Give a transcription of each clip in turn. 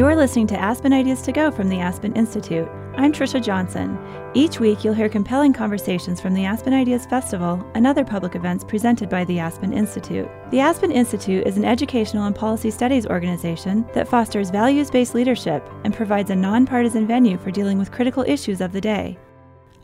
You're listening to Aspen Ideas to Go from the Aspen Institute. I'm Trisha Johnson. Each week, you'll hear compelling conversations from the Aspen Ideas Festival and other public events presented by the Aspen Institute. The Aspen Institute is an educational and policy studies organization that fosters values based leadership and provides a nonpartisan venue for dealing with critical issues of the day.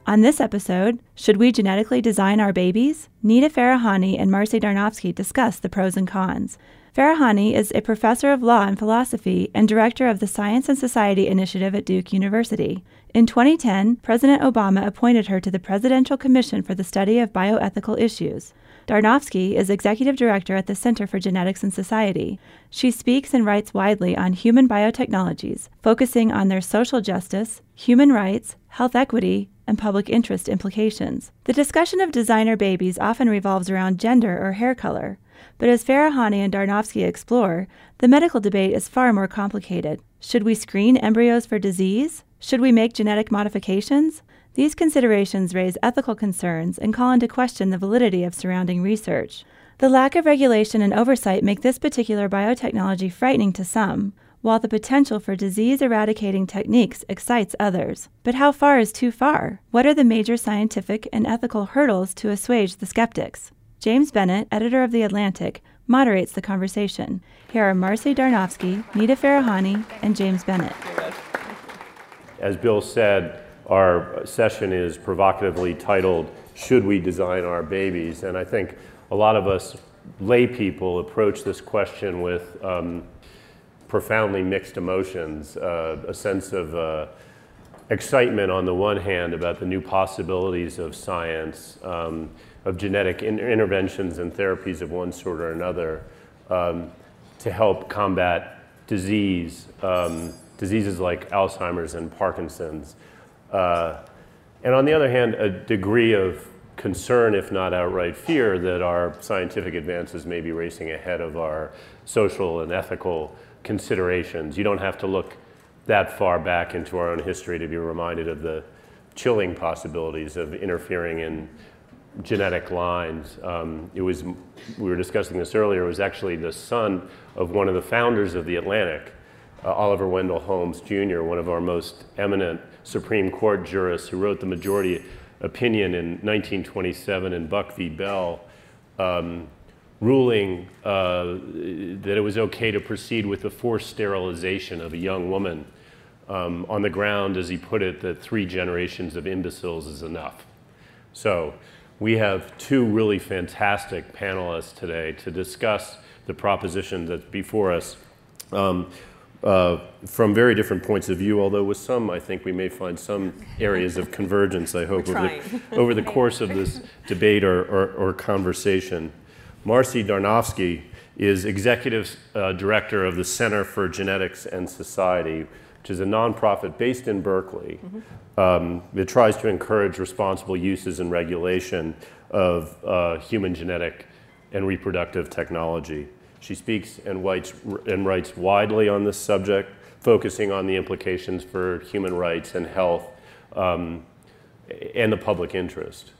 On this episode, should we genetically design our babies? Nita Farahany and Marcy Darnovsky discuss the pros and cons. Farahany is a professor of law and philosophy and director of the Science and Society Initiative at Duke University. In 2010, President Obama appointed her to the Presidential Commission for the Study of Bioethical Issues. Darnovsky is executive director at the Center for Genetics and Society. She speaks and writes widely on human biotechnologies, focusing on their social justice, human rights, health equity, and public interest implications. The discussion of designer babies often revolves around gender or hair color. But as Farahany and Darnovsky explore, the medical debate is far more complicated. Should we screen embryos for disease? Should we make genetic modifications? These considerations raise ethical concerns and call into question the validity of surrounding research. The lack of regulation and oversight make this particular biotechnology frightening to some, while the potential for disease eradicating techniques excites others. But how far is too far? What are the major scientific and ethical hurdles to assuage the skeptics? James Bennet, editor of The Atlantic, moderates the conversation. Here are Marcy Darnovsky, Nita Farahany, and James Bennet. As Bill said, our session is provocatively titled, Should We Design Our Babies? And I think a lot of us lay people approach this question with um, profoundly mixed emotions, uh, a sense of uh, excitement on the one hand about the new possibilities of science. Um, of genetic in- interventions and therapies of one sort or another um, to help combat disease, um, diseases like Alzheimer's and Parkinson's. Uh, and on the other hand, a degree of concern, if not outright fear, that our scientific advances may be racing ahead of our social and ethical considerations. You don't have to look that far back into our own history to be reminded of the chilling possibilities of interfering in genetic lines. Um, it was, we were discussing this earlier, it was actually the son of one of the founders of the Atlantic, uh, Oliver Wendell Holmes Jr., one of our most eminent Supreme Court jurists who wrote the majority opinion in 1927 in Buck v. Bell, um, ruling uh, that it was okay to proceed with the forced sterilization of a young woman um, on the ground, as he put it, that three generations of imbeciles is enough. So we have two really fantastic panelists today to discuss the proposition that's before us um, uh, from very different points of view, although with some, I think we may find some areas of convergence, I hope, over the, over the, course of this debate or, or, or conversation. Marcy Darnovsky is executive uh, director of the Center for Genetics and Society, which is a nonprofit based in Berkeley mm-hmm. um, that tries to encourage responsible uses and regulation of uh, human genetic and reproductive technology. She speaks and writes, and writes widely on this subject, focusing on the implications for human rights and health um, and the public interest.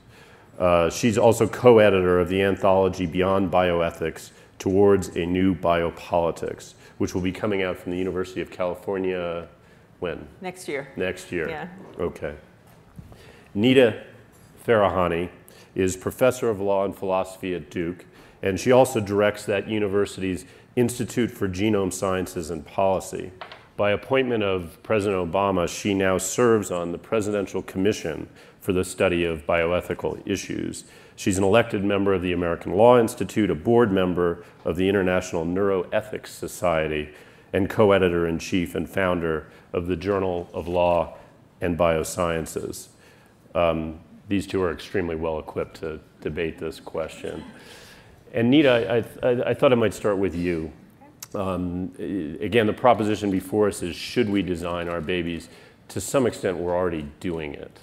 Uh, she's also co editor of the anthology Beyond Bioethics Towards a New Biopolitics, which will be coming out from the University of California when? Next year. Next year. Yeah. Okay. Nita Farahany is professor of law and philosophy at Duke, and she also directs that university's Institute for Genome Sciences and Policy. By appointment of President Obama, she now serves on the Presidential Commission for the Study of Bioethical Issues. She's an elected member of the American Law Institute, a board member of the International Neuroethics Society, and co editor in chief and founder of the Journal of Law and Biosciences. Um, these two are extremely well equipped to debate this question. And Nita, I, I, I thought I might start with you. Um, again, the proposition before us is should we design our babies? To some extent, we're already doing it.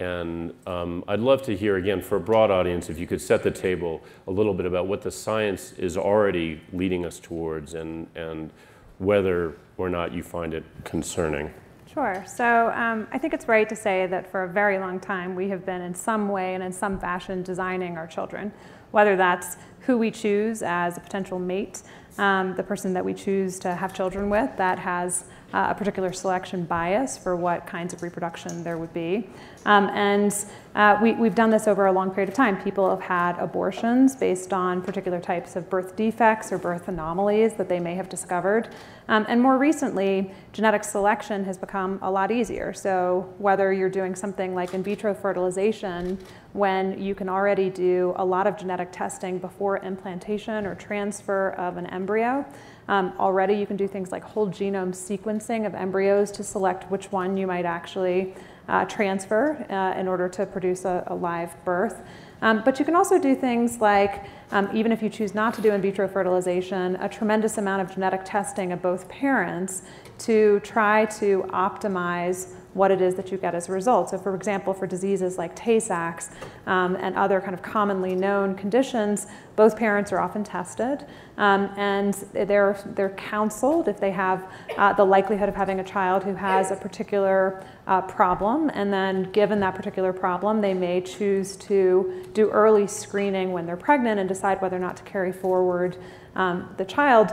And um, I'd love to hear, again, for a broad audience, if you could set the table a little bit about what the science is already leading us towards and, and whether or not you find it concerning. Sure. So um, I think it's right to say that for a very long time we have been in some way and in some fashion designing our children, whether that's who we choose as a potential mate, um, the person that we choose to have children with, that has uh, a particular selection bias for what kinds of reproduction there would be. Um, and uh, we, have done this over a long period of time. People have had abortions based on particular types of birth defects or birth anomalies that they may have discovered. Um, and more recently, genetic selection has become a lot easier. So, whether you're doing something like in vitro fertilization, when you can already do a lot of genetic testing before implantation or transfer of an embryo, um, already you can do things like whole genome sequencing of embryos to select which one you might actually uh, transfer uh, in order to produce a, a live birth. Um, but you can also do things like, um, even if you choose not to do in vitro fertilization, a tremendous amount of genetic testing of both parents to try to optimize what it is that you get as a result. So, for example, for diseases like Tay Sachs um, and other kind of commonly known conditions, both parents are often tested um, and they're, they're counseled if they have uh, the likelihood of having a child who has a particular uh, problem. And then, given that particular problem, they may choose to do early screening when they're pregnant and decide whether or not to carry forward um, the child.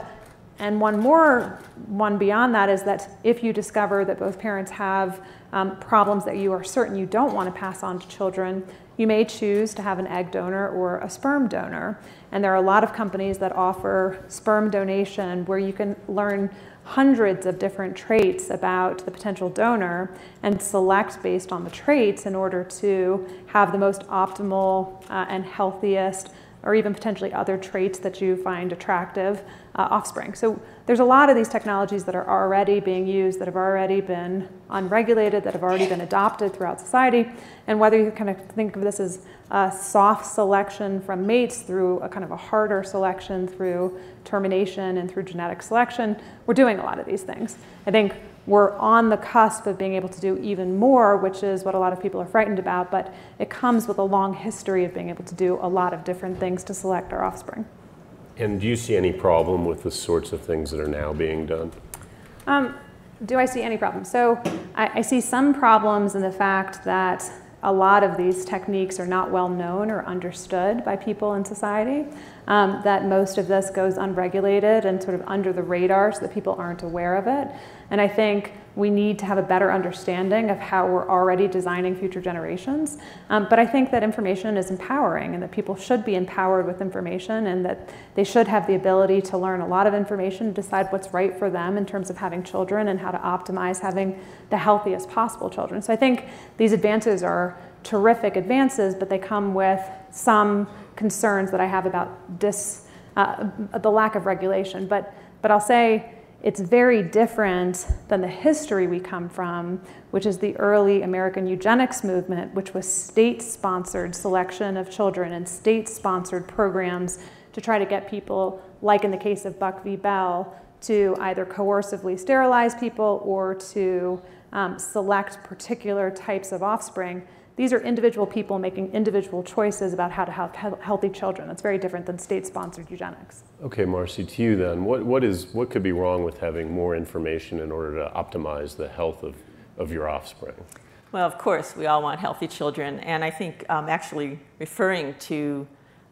And one more, one beyond that is that if you discover that both parents have um, problems that you are certain you don't want to pass on to children, you may choose to have an egg donor or a sperm donor. And there are a lot of companies that offer sperm donation where you can learn hundreds of different traits about the potential donor and select based on the traits in order to have the most optimal uh, and healthiest or even potentially other traits that you find attractive uh, offspring. So there's a lot of these technologies that are already being used, that have already been unregulated, that have already been adopted throughout society. And whether you kind of think of this as a soft selection from mates through a kind of a harder selection through termination and through genetic selection, we're doing a lot of these things. I think we're on the cusp of being able to do even more, which is what a lot of people are frightened about, but it comes with a long history of being able to do a lot of different things to select our offspring. And do you see any problem with the sorts of things that are now being done? Um, do I see any problem? So I, I see some problems in the fact that a lot of these techniques are not well known or understood by people in society, um, that most of this goes unregulated and sort of under the radar so that people aren't aware of it. And I think we need to have a better understanding of how we're already designing future generations. Um, but I think that information is empowering and that people should be empowered with information and that they should have the ability to learn a lot of information, decide what's right for them in terms of having children and how to optimize having the healthiest possible children. So I think these advances are terrific advances, but they come with some concerns that I have about dis, uh, the lack of regulation. But, but I'll say, it's very different than the history we come from, which is the early American eugenics movement, which was state sponsored selection of children and state sponsored programs to try to get people, like in the case of Buck v. Bell, to either coercively sterilize people or to um, select particular types of offspring. These are individual people making individual choices about how to have healthy children. That's very different than state-sponsored eugenics. Okay, Marcy, to you then, what, what, is, what could be wrong with having more information in order to optimize the health of, of your offspring? Well, of course, we all want healthy children. And I think um, actually referring to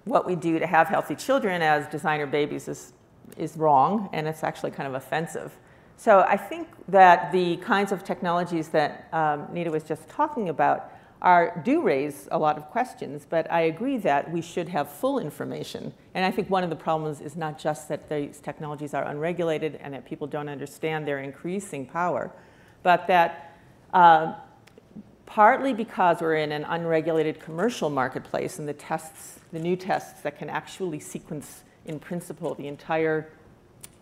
what we do to have healthy children as designer babies is, is wrong, and it's actually kind of offensive. So I think that the kinds of technologies that um, Nita was just talking about are, do raise a lot of questions, but I agree that we should have full information. And I think one of the problems is not just that these technologies are unregulated and that people don't understand their increasing power, but that uh, partly because we're in an unregulated commercial marketplace and the tests, the new tests that can actually sequence in principle the entire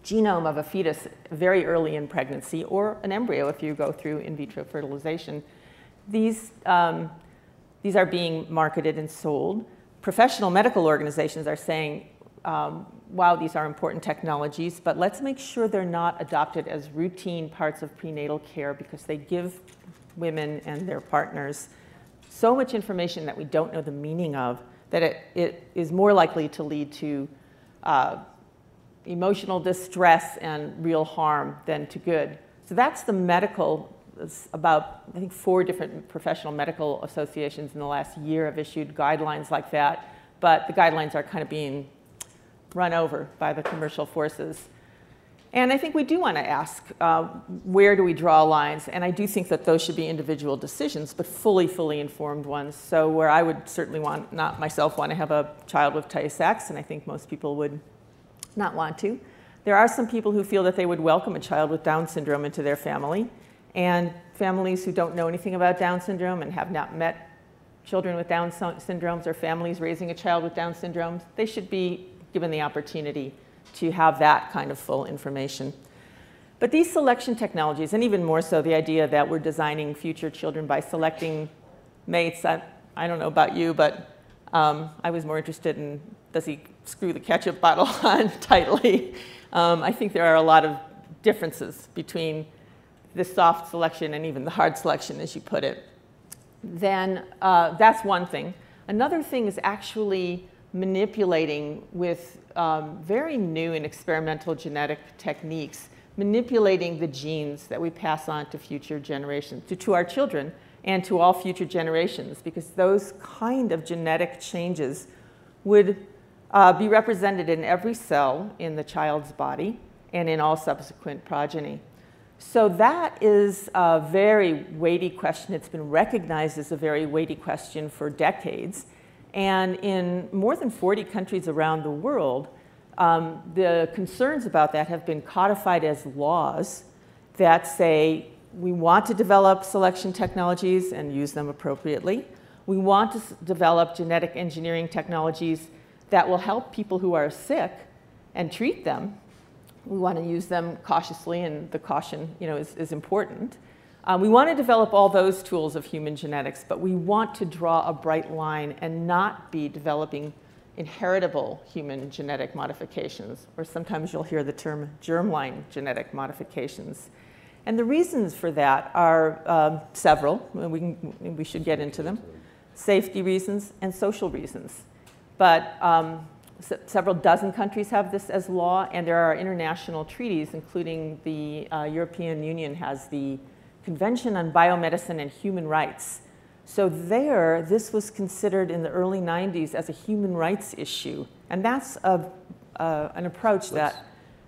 genome of a fetus very early in pregnancy or an embryo if you go through in vitro fertilization these, um, these are being marketed and sold. Professional medical organizations are saying, um, wow, these are important technologies, but let's make sure they're not adopted as routine parts of prenatal care because they give women and their partners so much information that we don't know the meaning of that it, it is more likely to lead to uh, emotional distress and real harm than to good. So that's the medical about, I think, four different professional medical associations in the last year have issued guidelines like that. But the guidelines are kind of being run over by the commercial forces. And I think we do want to ask uh, where do we draw lines? And I do think that those should be individual decisions, but fully, fully informed ones. So, where I would certainly want, not myself, want to have a child with Tay Sachs, and I think most people would not want to. There are some people who feel that they would welcome a child with Down syndrome into their family. And families who don't know anything about Down syndrome and have not met children with Down syndromes or families raising a child with Down syndrome, they should be given the opportunity to have that kind of full information. But these selection technologies, and even more so the idea that we're designing future children by selecting mates, I, I don't know about you, but um, I was more interested in does he screw the ketchup bottle on tightly? Um, I think there are a lot of differences between the soft selection and even the hard selection, as you put it. Then uh, that's one thing. Another thing is actually manipulating with um, very new and experimental genetic techniques, manipulating the genes that we pass on to future generations, to, to our children and to all future generations, because those kind of genetic changes would uh, be represented in every cell in the child's body and in all subsequent progeny. So that is a very weighty question. It's been recognized as a very weighty question for decades. And in more than 40 countries around the world, um, the concerns about that have been codified as laws that say we want to develop selection technologies and use them appropriately. We want to develop genetic engineering technologies that will help people who are sick and treat them. We want to use them cautiously, and the caution you know, is, is important. Um, we want to develop all those tools of human genetics, but we want to draw a bright line and not be developing inheritable human genetic modifications, or sometimes you'll hear the term germline genetic modifications. And the reasons for that are um, several, we, can, we should get into them safety reasons and social reasons. But um, several dozen countries have this as law, and there are international treaties, including the uh, European Union has the Convention on Biomedicine and Human Rights. So there, this was considered in the early 90s as a human rights issue. And that's a, uh, an approach that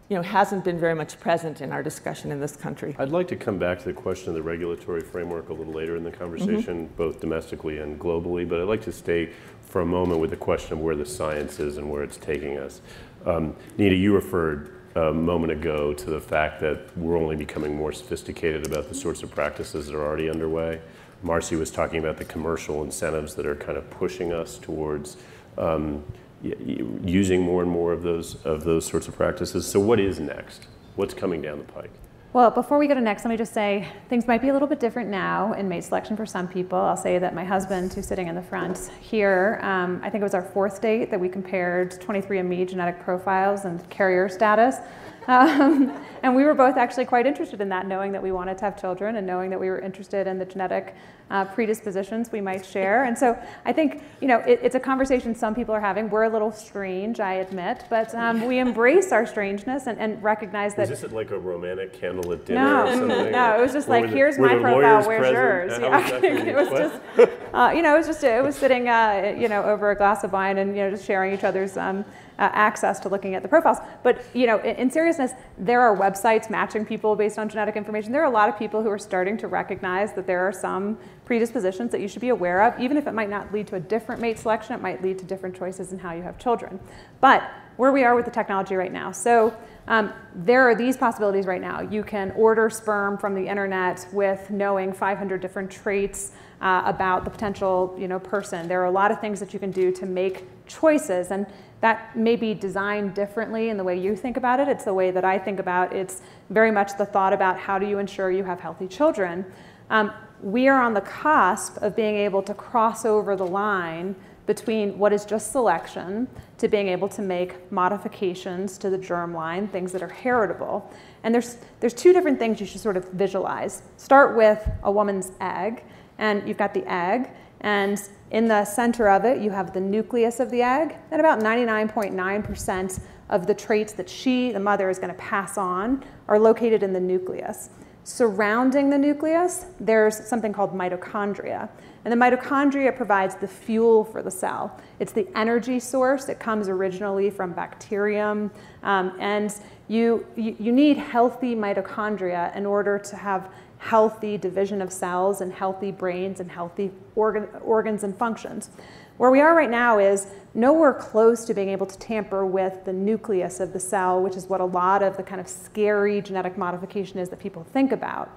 you know, hasn't been very much present in our discussion in this country. I'd like to come back to the question of the regulatory framework a little later in the conversation, mm-hmm. both domestically and globally, but I'd like to stay for a moment with the question of where the science is and where it's taking us. Um, Nita, you referred a moment ago to the fact that we're only becoming more sophisticated about the sorts of practices that are already underway. Marcy was talking about the commercial incentives that are kind of pushing us towards um, using more and more of those of those sorts of practices. So, what is next? What's coming down the pike? Well, before we go to next, let me just say things might be a little bit different now in mate selection for some people. I'll say that my husband, who's sitting in the front here, um, I think it was our fourth date that we compared 23andMe genetic profiles and carrier status. Um, and we were both actually quite interested in that, knowing that we wanted to have children and knowing that we were interested in the genetic uh, predispositions we might share. And so I think, you know, it, it's a conversation some people are having. We're a little strange, I admit, but um, we embrace our strangeness and, and recognize that. Is this like a romantic candlelit dinner no, or something? No, it was just like, the, here's my profile, where's yours? Yeah, it was just, uh, you know, it was just, it was sitting, uh, you know, over a glass of wine and, you know, just sharing each other's um, uh, access to looking at the profiles. But you know, in, in, seriousness, there are websites matching people based on genetic information. There are a lot of people who are starting to recognize that there are some predispositions that you should be aware of, even if it might not lead to a different mate selection, it might lead to different choices in how you have children. But where we are with the technology right now. So um, there are these possibilities right now. You can order sperm from the internet with knowing 500 different traits uh, about the potential you know, person. There are a lot of things that you can do to make choices. And that may be designed differently in the way you think about it. It's the way that I think about it. It's very much the thought about how do you ensure you have healthy children. Um, we are on the cusp of being able to cross over the line between what is just selection to being able to make modifications to the germline, things that are heritable. And there's, there's two different things you should sort of visualize. Start with a woman's egg, and you've got the egg, and in the center of it, you have the nucleus of the egg, and about 99.9% of the traits that she, the mother, is going to pass on are located in the nucleus. Surrounding the nucleus, there's something called mitochondria. And the mitochondria provides the fuel for the cell. It's the energy source. It comes originally from bacterium. Um, and you, you, you need healthy mitochondria in order to have healthy division of cells and healthy brains and healthy organ, organs and functions. Where we are right now is nowhere close to being able to tamper with the nucleus of the cell, which is what a lot of the kind of scary genetic modification is that people think about.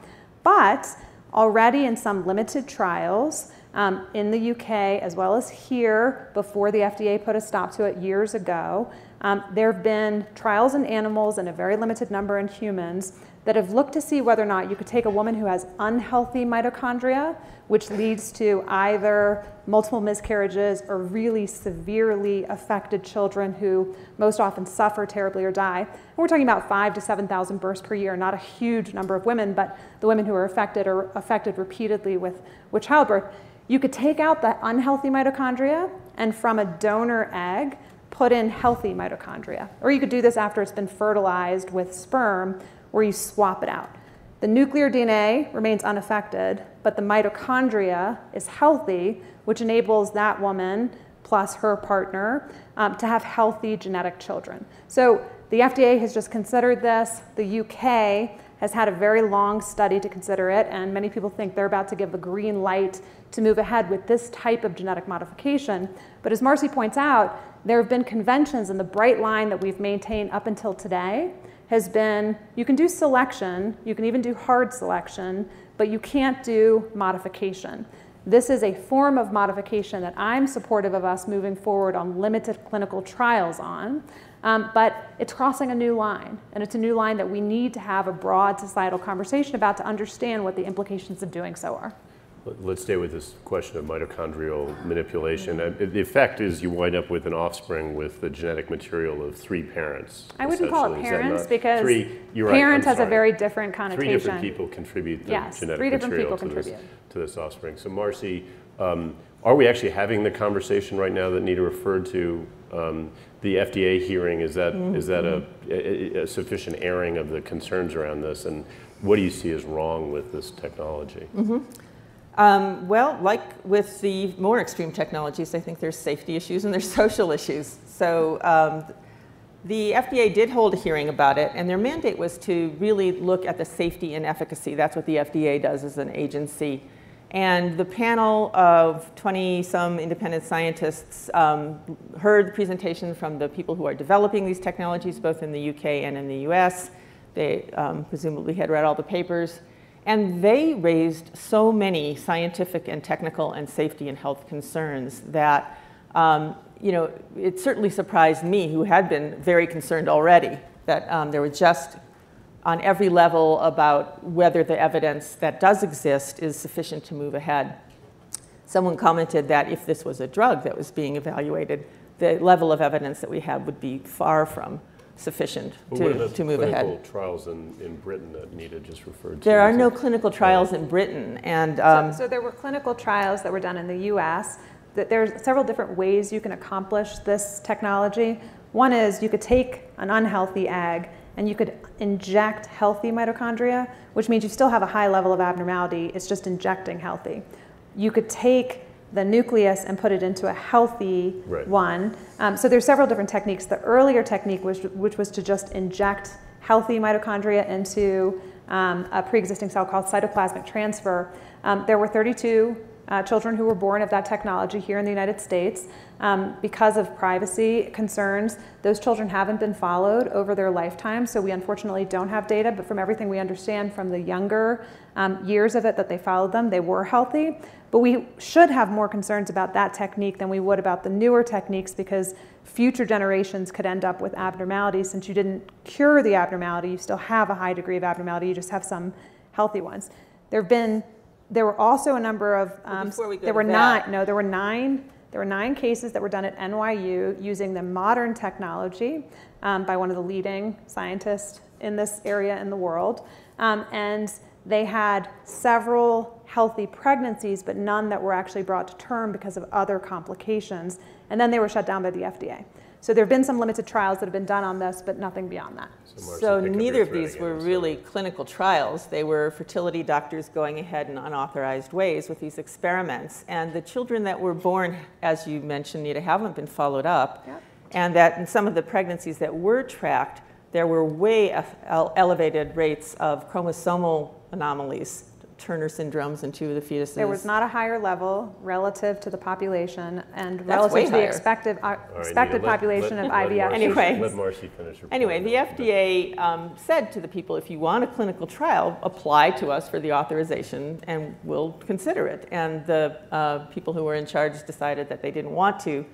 But already in some limited trials um, in the UK as well as here before the FDA put a stop to it years ago, um, there have been trials in animals and a very limited number in humans that have looked to see whether or not you could take a woman who has unhealthy mitochondria, which leads to either multiple miscarriages or really severely affected children who most often suffer terribly or die. And we're talking about five to 7,000 births per year, not a huge number of women, but the women who are affected are affected repeatedly with, with childbirth. You could take out the unhealthy mitochondria and from a donor egg, put in healthy mitochondria. Or you could do this after it's been fertilized with sperm where you swap it out. The nuclear DNA remains unaffected, but the mitochondria is healthy, which enables that woman plus her partner um, to have healthy genetic children. So the FDA has just considered this. The UK has had a very long study to consider it, and many people think they're about to give the green light to move ahead with this type of genetic modification. But as Marcy points out, there have been conventions, and the bright line that we've maintained up until today has been you can do selection, you can even do hard selection, but you can't do modification. This is a form of modification that I'm supportive of us moving forward on limited clinical trials on. Um, but it's crossing a new line, and it's a new line that we need to have a broad societal conversation about to understand what the implications of doing so are. Let's stay with this question of mitochondrial manipulation. Uh, the effect is you wind up with an offspring with the genetic material of three parents. I wouldn't call it parents because three, parent right, has a very different connotation. Three different people contribute the yes, genetic three different material people to, contribute. This, to this offspring. So Marcy, um, are we actually having the conversation right now that Nita referred to? Um, the FDA hearing, is that, mm-hmm. is that a, a, a, sufficient airing of the concerns around this? And what do you see as wrong with this technology? Mm-hmm. Um, well, like with the more extreme technologies, I think there's safety issues and there's social issues. So um, the FDA did hold a hearing about it, and their mandate was to really look at the safety and efficacy. That's what the FDA does as an agency. And the panel of 20 some independent scientists um, heard the presentation from the people who are developing these technologies, both in the UK and in the US. They um, presumably had read all the papers. And they raised so many scientific and technical and safety and health concerns that, um, you know, it certainly surprised me, who had been very concerned already, that um, there were just on every level about whether the evidence that does exist is sufficient to move ahead. Someone commented that if this was a drug that was being evaluated, the level of evidence that we have would be far from sufficient to, to move ahead. clinical trials in, in Britain that Nita just referred to? There are no clinical trials in Britain. and um, so, so, there were clinical trials that were done in the US. That there's several different ways you can accomplish this technology. One is you could take an unhealthy egg and you could inject healthy mitochondria, which means you still have a high level of abnormality, it's just injecting healthy. You could take the nucleus and put it into a healthy right. one. Um, so there's several different techniques. The earlier technique, was, which was to just inject healthy mitochondria into um, a pre-existing cell called cytoplasmic transfer. Um, there were 32 uh, children who were born of that technology here in the United States. Um, because of privacy concerns, those children haven't been followed over their lifetime, so we unfortunately don't have data, but from everything we understand from the younger um, years of it that they followed them, they were healthy. But we should have more concerns about that technique than we would about the newer techniques because future generations could end up with abnormalities. Since you didn't cure the abnormality, you still have a high degree of abnormality, you just have some healthy ones. There have been, there were also a number of, um, well, there were nine, no, there were nine, there were nine cases that were done at NYU using the modern technology um, by one of the leading scientists in this area in the world. Um, and they had several healthy pregnancies, but none that were actually brought to term because of other complications. And then they were shut down by the FDA. So there have been some limited trials that have been done on this, but nothing beyond that. Marcy, So neither of these were I'm really clinical trials. They were fertility doctors going ahead in unauthorized ways with these experiments. And the children that were born, as you mentioned, Nita, haven't been followed up. Yep. And that in some of the pregnancies that were tracked, there were way elevated rates of chromosomal anomalies, Turner syndromes in two of the fetuses. There was not a higher level relative to the population and That's relative way to the expected, uh, expected Nita, let- population let- of let IVF Anyway. Let Marcy finish her. Anyway, the FDA um, said to the people, if you want a clinical trial, apply to us for the authorization and we'll consider it. And the uh, people who were in charge decided that they didn't want to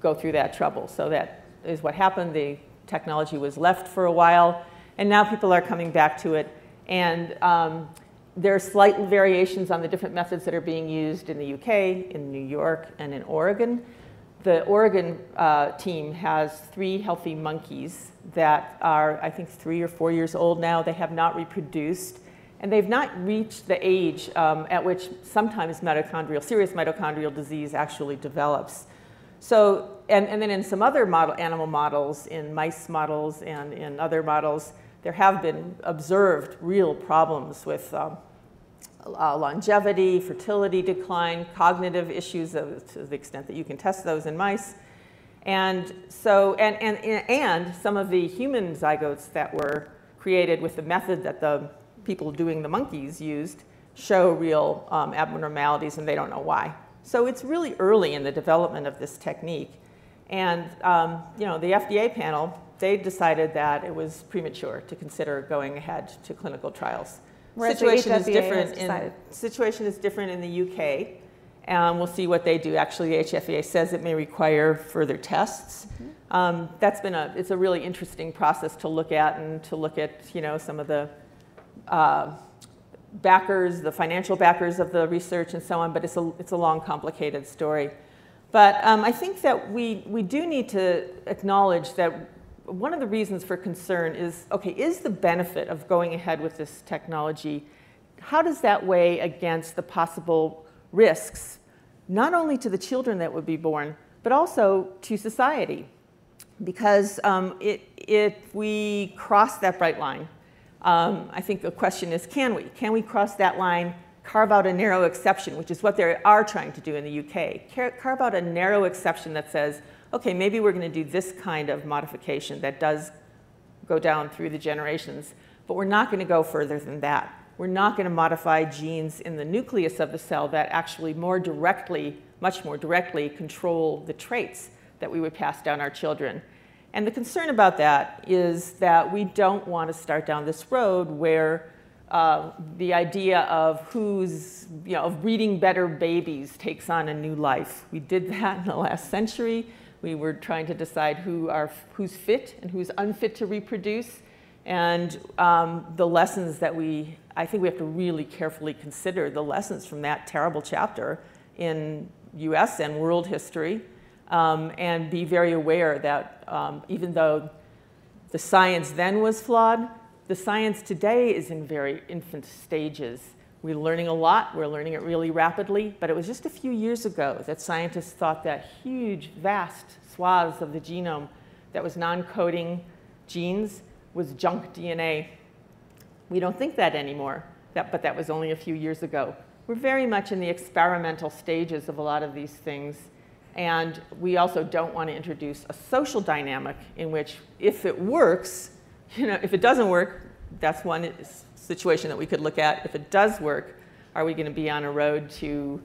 go through that trouble. So that is what happened. The technology was left for a while, and now people are coming back to it. And um, there are slight variations on the different methods that are being used in the UK, in New York, and in Oregon. The Oregon uh, team has three healthy monkeys that are, I think, three or four years old now. They have not reproduced, and they've not reached the age um, at which sometimes mitochondrial, serious mitochondrial disease actually develops. So, and, and then in some other model, animal models, in mice models and in other models, there have been observed real problems with um, uh, longevity, fertility decline, cognitive issues of, to the extent that you can test those in mice. And so, and, and, and some of the human zygotes that were created with the method that the people doing the monkeys used show real um, abnormalities and they don't know why. So it's really early in the development of this technique. And, um, you know, the FDA panel, they decided that it was premature to consider going ahead to clinical trials. Whereas situation is different in situation is different in the UK, and we'll see what they do. Actually, the HFEA says it may require further tests. Mm-hmm. Um, that's been a it's a really interesting process to look at and to look at you know some of the uh, backers, the financial backers of the research and so on. But it's a it's a long, complicated story. But um, I think that we we do need to acknowledge that one of the reasons for concern is okay, is the benefit of going ahead with this technology, how does that weigh against the possible risks, not only to the children that would be born, but also to society? Because um, it, if we cross that bright line, um, I think the question is can we? Can we cross that line, carve out a narrow exception, which is what they are trying to do in the UK? Car- carve out a narrow exception that says, okay, maybe we're going to do this kind of modification that does go down through the generations, but we're not going to go further than that. We're not going to modify genes in the nucleus of the cell that actually more directly, much more directly, control the traits that we would pass down our children. And the concern about that is that we don't want to start down this road where uh, the idea of who's, you know, of breeding better babies takes on a new life. We did that in the last century. We were trying to decide who are, who's fit and who's unfit to reproduce. And um, the lessons that we, I think we have to really carefully consider the lessons from that terrible chapter in US and world history um, and be very aware that um, even though the science then was flawed, the science today is in very infant stages. We're learning a lot, we're learning it really rapidly, but it was just a few years ago that scientists thought that huge, vast swaths of the genome that was non coding genes was junk DNA. We don't think that anymore, that, but that was only a few years ago. We're very much in the experimental stages of a lot of these things. And we also don't want to introduce a social dynamic in which, if it works, you know, if it doesn't work, that's one situation that we could look at. If it does work, are we going to be on a road to,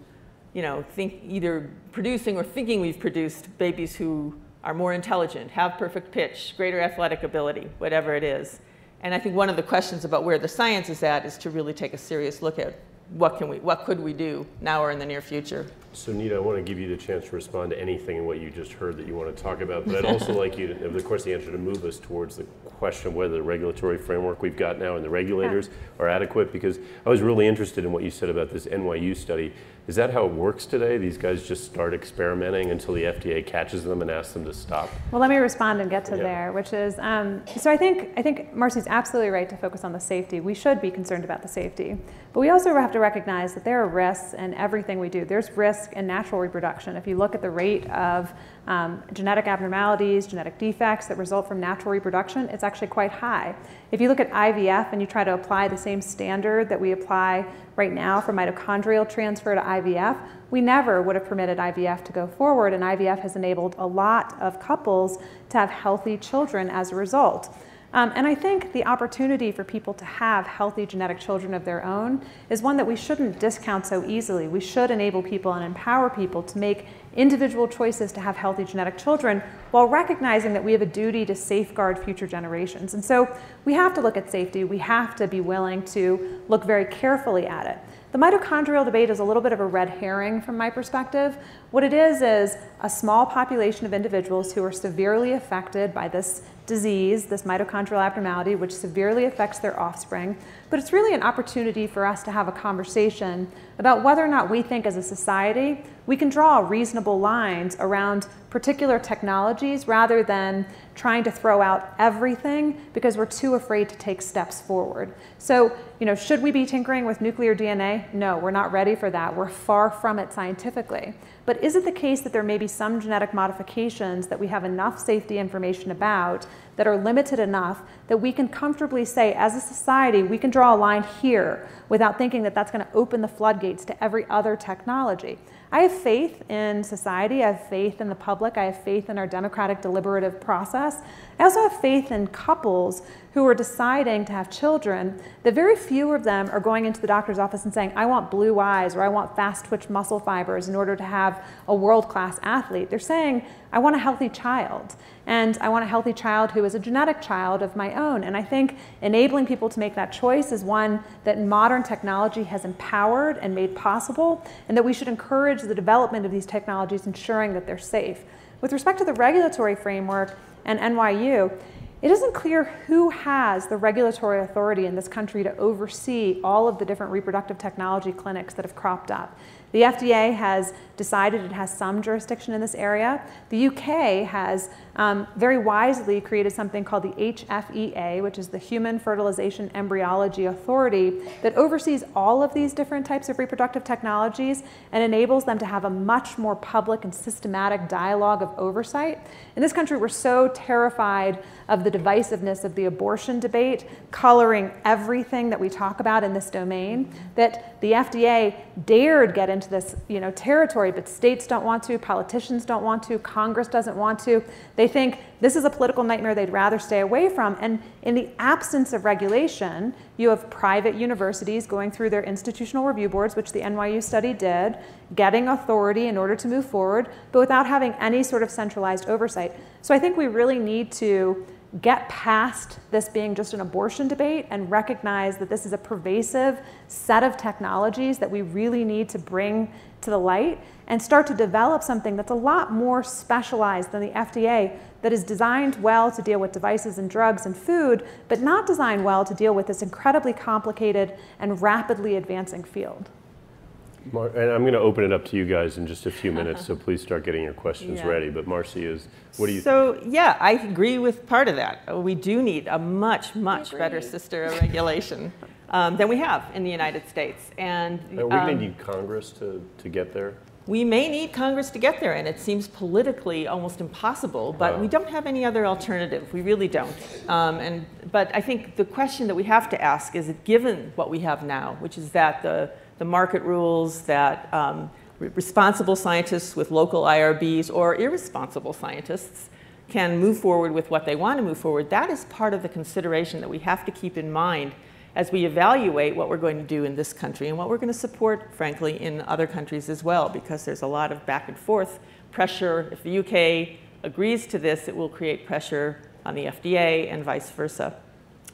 you know, think either producing or thinking we've produced babies who are more intelligent, have perfect pitch, greater athletic ability, whatever it is. And I think one of the questions about where the science is at is to really take a serious look at what can we, what could we do now or in the near future. So Nita, I want to give you the chance to respond to anything in what you just heard that you want to talk about, but I'd also like you, to, of course, the answer to move us towards the question of whether the regulatory framework we've got now and the regulators are adequate, because I was really interested in what you said about this NYU study. Is that how it works today? These guys just start experimenting until the FDA catches them and asks them to stop? Well, let me respond and get to Yeah. there, which is um, so I think I think Marcy's absolutely right to focus on the safety. We should be concerned about the safety, but we also have to recognize that there are risks in everything we do. There's risks risk in natural reproduction. If you look at the rate of um, genetic abnormalities, genetic defects that result from natural reproduction, it's actually quite high. If you look at IVF and you try to apply the same standard that we apply right now for mitochondrial transfer to IVF, we never would have permitted IVF to go forward, and IVF has enabled a lot of couples to have healthy children as a result. Um, and I think the opportunity for people to have healthy genetic children of their own is one that we shouldn't discount so easily. We should enable people and empower people to make individual choices to have healthy genetic children while recognizing that we have a duty to safeguard future generations. And so we have to look at safety. We have to be willing to look very carefully at it. The mitochondrial debate is a little bit of a red herring from my perspective. What it is is a small population of individuals who are severely affected by this disease, this mitochondrial abnormality, which severely affects their offspring. But it's really an opportunity for us to have a conversation about whether or not we think as a society we can draw reasonable lines around particular technologies rather than trying to throw out everything because we're too afraid to take steps forward. So, you know, should we be tinkering with nuclear DNA? No, we're not ready for that. We're far from it scientifically. But is it the case that there may be some genetic modifications that we have enough safety information about that are limited enough that we can comfortably say, as a society, we can draw a line here without thinking that that's going to open the floodgates to every other technology? I have faith in society. I have faith in the public. I have faith in our democratic deliberative process. I also have faith in couples who are deciding to have children, that very few of them are going into the doctor's office and saying, I want blue eyes or I want fast twitch muscle fibers in order to have a world class athlete. They're saying, I want a healthy child. And I want a healthy child who is a genetic child of my own. And I think enabling people to make that choice is one that modern technology has empowered and made possible, and that we should encourage the development of these technologies, ensuring that they're safe. With respect to the regulatory framework and NYU, it isn't clear who has the regulatory authority in this country to oversee all of the different reproductive technology clinics that have cropped up. The FDA has decided it has some jurisdiction in this area. The UK has um, very wisely created something called the HFEA, which is the Human Fertilization Embryology Authority, that oversees all of these different types of reproductive technologies and enables them to have a much more public and systematic dialogue of oversight. In this country, we're so terrified of the divisiveness of the abortion debate, coloring everything that we talk about in this domain, that the FDA dared get into this you know, territory, but states don't want to, politicians don't want to, Congress doesn't want to. They think this is a political nightmare they'd rather stay away from. And in the absence of regulation, you have private universities going through their institutional review boards, which the NYU study did, getting authority in order to move forward, but without having any sort of centralized oversight. So I think we really need to get past this being just an abortion debate and recognize that this is a pervasive set of technologies that we really need to bring to the light and start to develop something that's a lot more specialized than the FDA that is designed well to deal with devices and drugs and food, but not designed well to deal with this incredibly complicated and rapidly advancing field. Mar- and I'm going to open it up to you guys in just a few minutes, so please start getting your questions Yeah. ready. But Marcy is, what do you? So, yeah, I agree with part of that. We do need a much, much better system of regulation um, than we have in the United States. And Are we going um, to need Congress to, to get there? We may need Congress to get there, and it seems politically almost impossible, but Wow. we don't have any other alternative. We really don't. Um, and, but I think the question that we have to ask is given what we have now, which is that the, the market rules, that um, re- responsible scientists with local IRBs or irresponsible scientists can move forward with what they want to move forward, that is part of the consideration that we have to keep in mind as we evaluate what we're going to do in this country and what we're going to support, frankly, in other countries as well, because there's a lot of back and forth pressure. If the UK agrees to this, it will create pressure on the FDA and vice versa.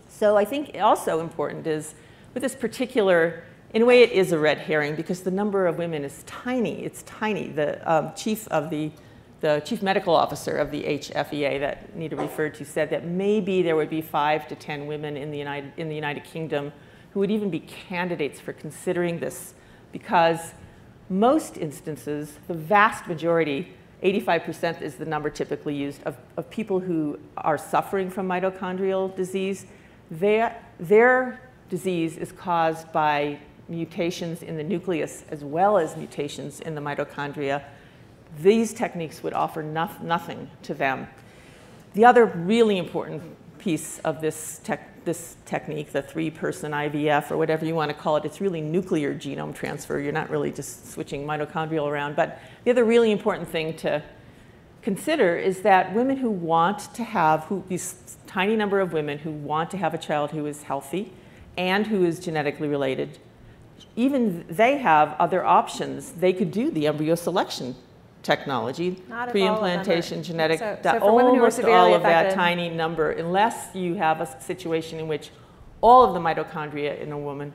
So I think also important is with this particular, in a way, it is a red herring because the number of women is tiny. It's tiny. The um, chief of the the chief medical officer of the HFEA that Nita referred to said that maybe there would be five to ten women in the United in the United Kingdom who would even be candidates for considering this because most instances, the vast majority, 85% is the number typically used, of, of people who are suffering from mitochondrial disease, their, their disease is caused by mutations in the nucleus as well as mutations in the mitochondria, these techniques would offer no nothing to them. The other really important piece of this, this technique, the three person IVF or whatever you want to call it, it's really nuclear genome transfer. You're not really just switching mitochondrial around. But the other really important thing to consider is that women who want to have, who, these tiny number of women who want to have a child who is healthy and who is genetically related, even they have other options. They could do the embryo selection technology, pre-implantation genetic, so, that so almost all of that tiny number, unless you have a situation in which all of the mitochondria in a woman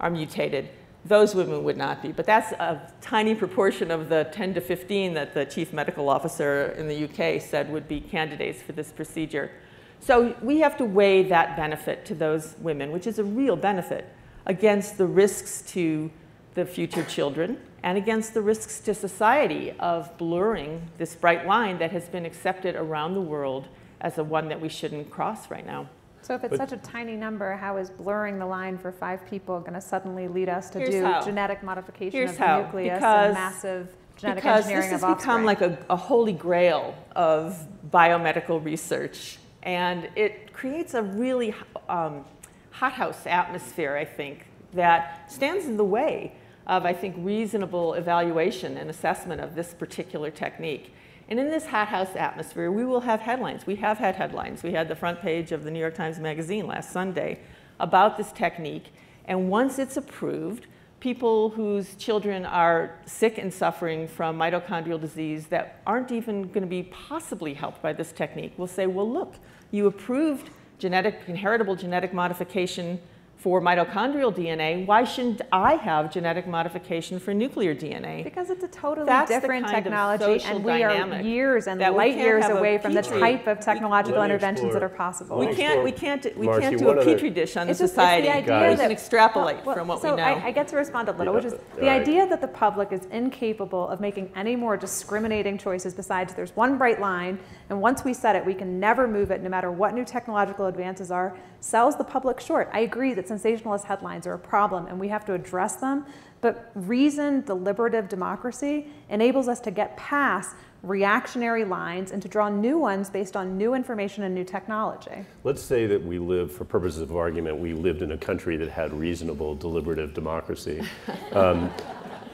are mutated, those women would not be. But that's a tiny proportion of the 10 to 15 that the chief medical officer in the UK said would be candidates for this procedure. So we have to weigh that benefit to those women, which is a real benefit, against the risks to the future children and against the risks to society of blurring this bright line that has been accepted around the world as the one that we shouldn't cross right now. So if it's but, such a tiny number, how is blurring the line for five people going to suddenly lead us to do how. genetic modification here's of the how. nucleus because, and massive genetic because engineering this has become like a, a holy grail of biomedical research, and it creates a really um, hothouse atmosphere, I think, that stands in the way of, I think, reasonable evaluation and assessment of this particular technique. And in this hothouse atmosphere, we will have headlines. We have had headlines. We had the front page of the New York Times Magazine last Sunday about this technique. And once it's approved, people whose children are sick and suffering from mitochondrial disease that aren't even going to be possibly helped by this technique will say, well, look, you approved genetic, inheritable genetic modification for mitochondrial DNA, why shouldn't I have genetic modification for nuclear DNA? Because it's a totally That's different technology, and we are years and light years away from the type of technological interventions that are possible. We can't, we can't, we Marcy, can't do a petri dish on the society. Just, the idea we can extrapolate well, from what so we know. I, I, get to respond a little, yeah, which is the right. idea that the public is incapable of making any more discriminating choices besides there's one bright line, and once we set it, we can never move it, no matter what new technological advances are, sells the public short. I agree that sensationalist headlines are a problem and we have to address them, but reasoned, deliberative democracy enables us to get past reactionary lines and to draw new ones based on new information and new technology. Let's say that we live, for purposes of argument, we lived in a country that had reasonable deliberative democracy. Um,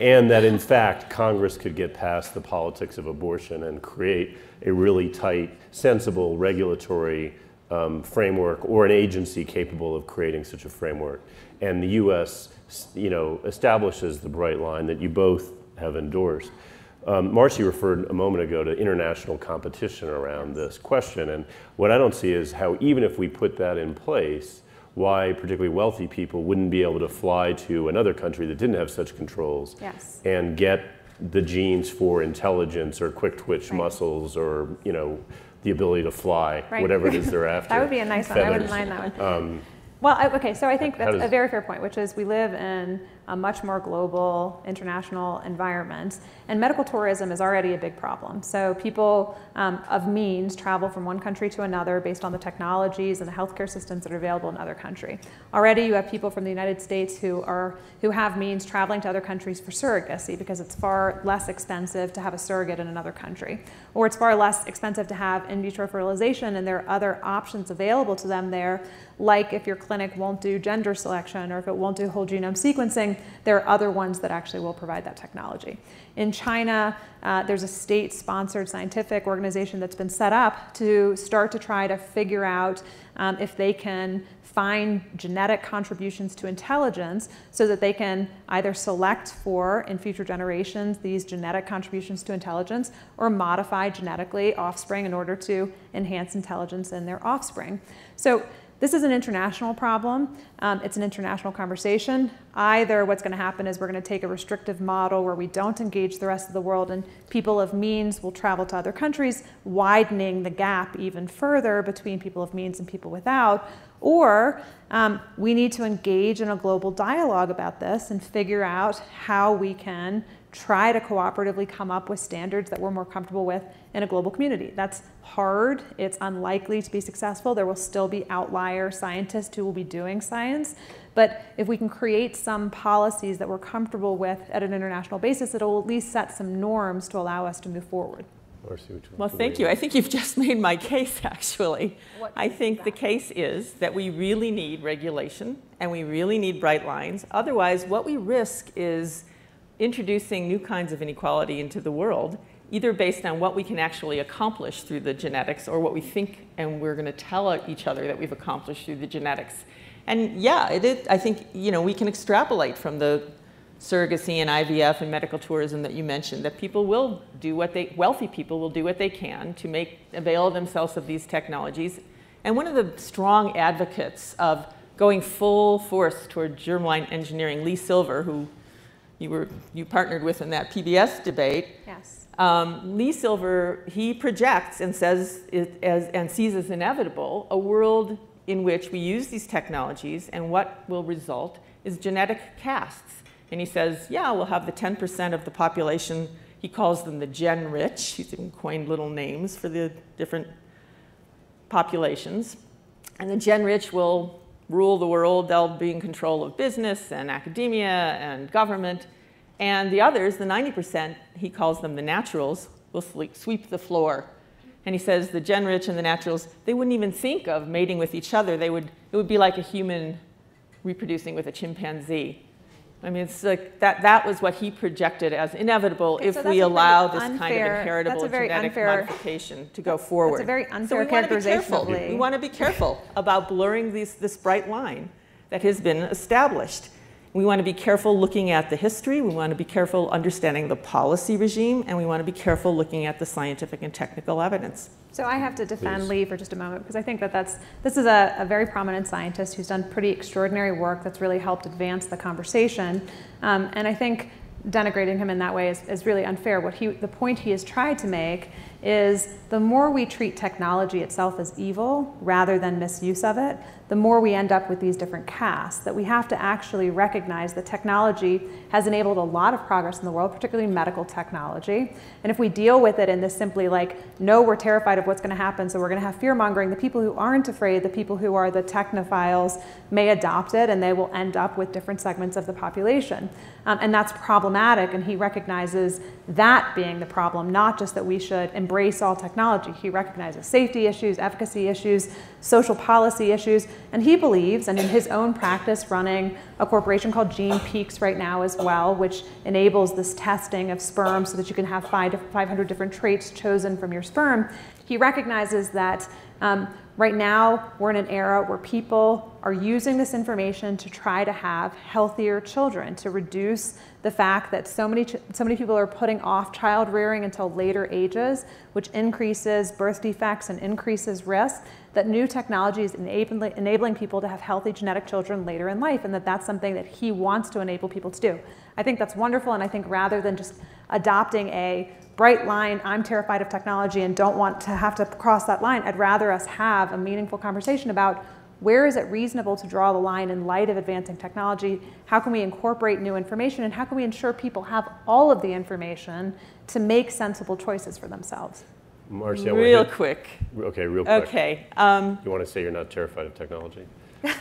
and that in fact Congress could get past the politics of abortion and create a really tight, sensible regulatory um, framework or an agency capable of creating such a framework. And the U.S. you know, establishes the bright line that you both have endorsed. Um, Marcy referred a moment ago to international competition around this question. And what I don't see is how, even if we put that in place, why particularly wealthy people wouldn't be able to fly to another country that didn't have such controls yes. and get the genes for intelligence or quick twitch right. muscles or you know the ability to fly, right. whatever it is they're after. that would be a nice Feathers. one. I wouldn't mind that one. Um, well, okay, so I think that's a very fair point, which is we live in a much more global, international environment. And medical tourism is already a big problem. So people um, of means travel from one country to another based on the technologies and the healthcare systems that are available in other country. Already you have people from the United States who, are, who have means traveling to other countries for surrogacy because it's far less expensive to have a surrogate in another country. Or it's far less expensive to have in vitro fertilization and there are other options available to them there, like if your clinic won't do gender selection or if it won't do whole genome sequencing, there are other ones that actually will provide that technology. In China, uh, there's a state-sponsored scientific organization that's been set up to start to try to figure out um, if they can find genetic contributions to intelligence so that they can either select for in future generations these genetic contributions to intelligence or modify genetically offspring in order to enhance intelligence in their offspring. So this is an international problem. Um, it's an international conversation. Either what's going to happen is we're going to take a restrictive model where we don't engage the rest of the world and people of means will travel to other countries, widening the gap even further between people of means and people without. Or um, we need to engage in a global dialogue about this and figure out how we can try to cooperatively come up with standards that we're more comfortable with in a global community. That's hard. It's unlikely to be successful. There will still be outlier scientists who will be doing science. But if we can create some policies that we're comfortable with at an international basis, it'll at least set some norms to allow us to move forward. Well, thank you. I think you've just made my case, actually. What I is think the case is that we really need regulation and we really need bright lines. Otherwise, what we risk is introducing new kinds of inequality into the world, either based on what we can actually accomplish through the genetics or what we think and we're going to tell each other that we've accomplished through the genetics. And yeah, it is, I think you know we can extrapolate from the surrogacy and IVF and medical tourism that you mentioned that people will do what they wealthy people will do what they can to make avail themselves of these technologies. And one of the strong advocates of going full force toward germline engineering, Lee Silver, who you were you partnered with in that PBS debate, Yes. um, Lee Silver, he projects and says it as, and sees as inevitable a world in which we use these technologies and what will result is genetic castes. And he says, yeah, we'll have the 10% of the population, he calls them the gen rich. He's even coined little names for the different populations. And the gen rich will rule the world. They'll be in control of business and academia and government. And the others, the 90%, he calls them the naturals, will sweep the floor. And he says the gen rich and the naturals, they wouldn't even think of mating with each other. They would, it would be like a human reproducing with a chimpanzee. I mean, it's like that, that was what he projected as inevitable Okay, if so we that's a very allow this kind of inheritable that's a very genetic unfair- modification to go forward. a very so unfair we want to be careful. We want to be careful about blurring these, this bright line that has been established. We want to be careful looking at the history, we want to be careful understanding the policy regime, and we want to be careful looking at the scientific and technical evidence. So I have to defend Please. Lee for just a moment because I think that that's this is a, a very prominent scientist who's done pretty extraordinary work that's really helped advance the conversation, um, and I think denigrating him in that way is, is really unfair. What he the point he has tried to make is the more we treat technology itself as evil rather than misuse of it, the more we end up with these different castes. That we have to actually recognize that technology has enabled a lot of progress in the world, particularly medical technology. And if we deal with it in this simply like, no, we're terrified of what's going to happen, so we're going to have fear mongering, the people who aren't afraid, the people who are the technophiles, may adopt it and they will end up with different segments of the population. Um, and that's problematic, and he recognizes that being the problem, not just that we should embrace all technology. He recognizes safety issues, efficacy issues, social policy issues, and he believes, and in his own practice, running a corporation called GenePeeks right now as well, which enables this testing of sperm so that you can have five to 500 different traits chosen from your sperm. He recognizes that um, right now we're in an era where people are using this information to try to have healthier children, to reduce the fact that so many, so many people are putting off child rearing until later ages, which increases birth defects and increases risk. That new technology is enabling, enabling people to have healthy genetic children later in life, and that that's something that he wants to enable people to do. I think that's wonderful, and I think rather than just adopting a bright line, I'm terrified of technology and don't want to have to cross that line, I'd rather us have a meaningful conversation about where is it reasonable to draw the line in light of advancing technology? How can we incorporate new information? And how can we ensure people have all of the information to make sensible choices for themselves? Marcy, Real hit- quick. Okay, real quick. Okay. Um, You want to say you're not terrified of technology?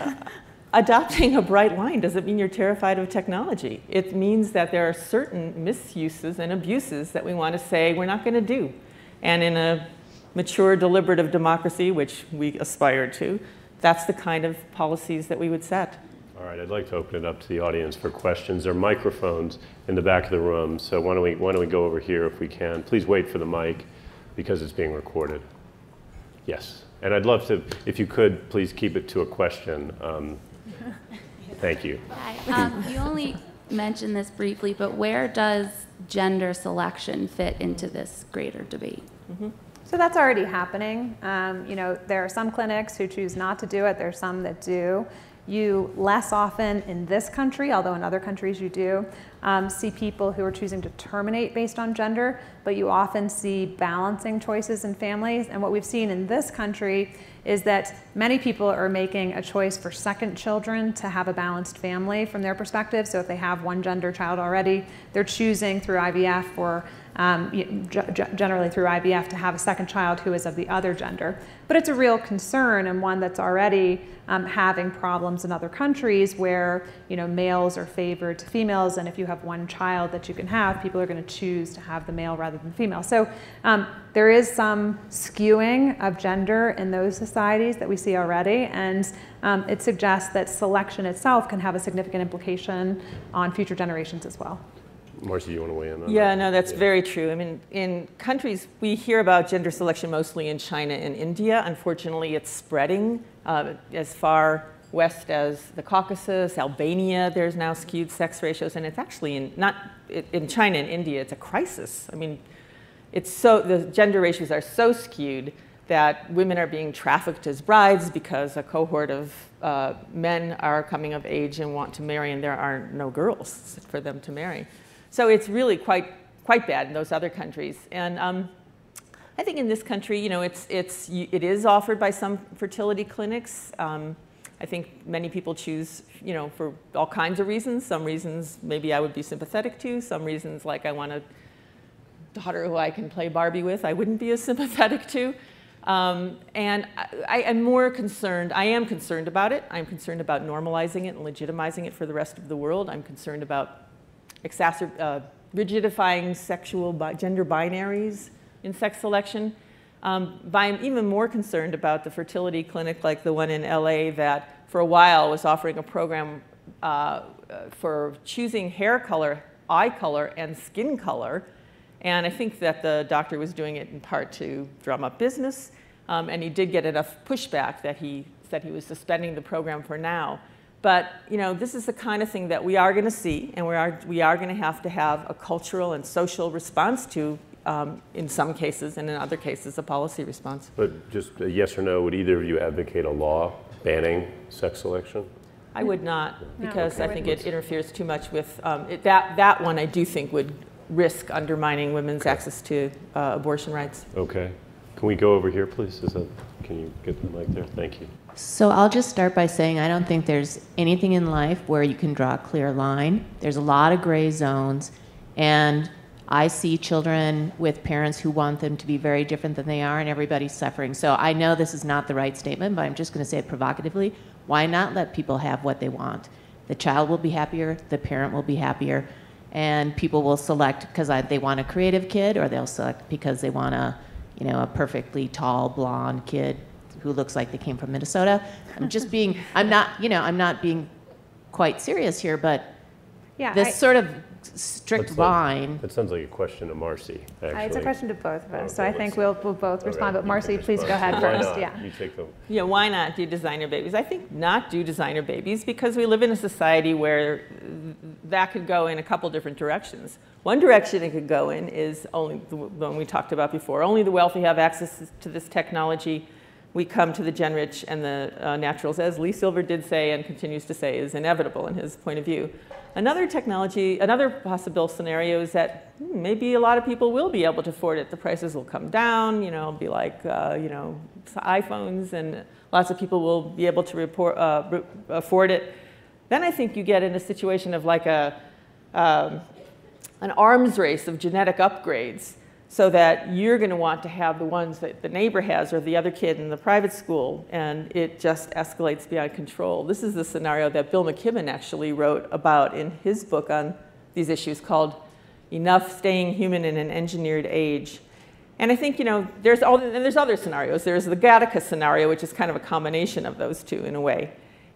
adopting a bright line doesn't mean you're terrified of technology. It means that there are certain misuses and abuses that we want to say we're not going to do. And in a mature, deliberative democracy, which we aspire to, that's the kind of policies that we would set. All right, I'd like to open it up to the audience for questions. There are microphones in the back of the room, so why don't we, why don't we go over here if we can? Please wait for the mic because it's being recorded. Yes, and I'd love to, if you could, please keep it to a question. Um, Thank you. Hi. Um, you only mentioned this briefly, but where does gender selection fit into this greater debate? So that's already happening. Um, you know, there are some clinics who choose not to do it. There are some that do. you less often in this country, although in other countries you do, um, see people who are choosing to terminate based on gender, but you often see balancing choices in families. And what we've seen in this country is that many people are making a choice for second children to have a balanced family from their perspective. So if they have one gender child already, they're choosing through IVF or um, generally through IVF to have a second child who is of the other gender. But it's a real concern and one that's already um, having problems in other countries where you know males are favored to females, and if you have one child that you can have, people are going to choose to have the male rather than female. So um, there is some skewing of gender in those societies that we see already, and um, it suggests that selection itself can have a significant implication on future generations as well. Marcy, you want to weigh in on that. yeah, that? no, that's yeah. very true. I mean, in countries, we hear about gender selection mostly in China and India. Unfortunately, it's spreading uh, as far west as the Caucasus, Albania, there's now skewed sex ratios, and it's actually in, not in China and India, it's a crisis. I mean, it's so, the gender ratios are so skewed that women are being trafficked as brides because a cohort of uh, men are coming of age and want to marry, and there are no girls for them to marry. So it's really quite, quite bad in those other countries. And um, I think in this country, you know, it's, it's, it is offered by some fertility clinics. Um, I think many people choose, you know, for all kinds of reasons. Some reasons maybe I would be sympathetic to. Some reasons like I want a daughter who I can play Barbie with, I wouldn't be as sympathetic to. Um, and I, am more concerned, I am concerned about it. I'm concerned about normalizing it and legitimizing it for the rest of the world. I'm concerned about uh, rigidifying sexual bi- gender binaries in sex selection. Um, but I'm even more concerned about the fertility clinic like the one in LA that for a while was offering a program uh, for choosing hair color, eye color, and skin color. And I think that the doctor was doing it in part to drum up business. Um, and he did get enough pushback that he said he was suspending the program for now. But you know, this is the kind of thing that we are going to see, and we are, we are going to have to have a cultural and social response to um, in some cases, and in other cases, a policy response. But just a yes or no, would either of you advocate a law banning sex selection? I would not, because okay. I think it interferes too much with um, it, that. That one I do think would risk undermining women's okay. access to uh, abortion rights. Okay. Can we go over here, please? Is that, can you get the mic there? Thank you. So I'll just start by saying I don't think there's anything in life where you can draw a clear line. There's a lot of gray zones, and I see children with parents who want them to be very different than they are, and everybody's suffering. So I know this is not the right statement, but I'm just going to say it provocatively. Why not let people have what they want? The child will be happier, the parent will be happier, and people will select because they want a creative kid, or they'll select because they want a, you know, a perfectly tall blonde kid who looks like they came from Minnesota. I'm just being, I'm not, you know, I'm not being quite serious here, but yeah, this I, sort of strict That's line. Like, sounds like a question to Marcy, actually. It's a question to both of us, oh, so I think we'll, we'll both respond. But Marcy, please go ahead first. Yeah. You take the. Yeah, why not do designer babies? I think not do designer babies because we live in a society where that could go in a couple different directions. One direction it could go in is only the one we talked about before. Only the wealthy have access to this technology we come to the gen rich and the uh, naturals, as Lee Silver did say and continues to say, is inevitable in his point of view. Another technology, another possible scenario is that hmm, maybe a lot of people will be able to afford it. The prices will come down, you know, be like, uh, you know, iPhones, and lots of people will be able to report, uh, afford it. Then I think you get in a situation of like a, um, an arms race of genetic upgrades so that you're going to want to have the ones that the neighbor has or the other kid in the private school, and it just escalates beyond control. This is the scenario that Bill McKibben actually wrote about in his book on these issues called Enough Staying Human in an Engineered Age. And I think, you know, there's, all, and there's other scenarios. There's the Gattaca scenario, which is kind of a combination of those two in a way.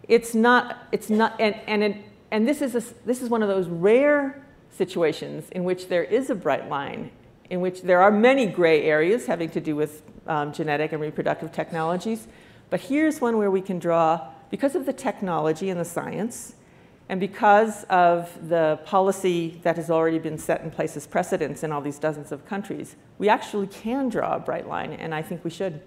It's not, it's not, and, and, it, and this, is a, this is one of those rare situations in which there is a bright line in which there are many gray areas having to do with um, genetic and reproductive technologies. But here's one where we can draw, because of the technology and the science, and because of the policy that has already been set in place as precedents in all these dozens of countries, we actually can draw a bright line, and I think we should.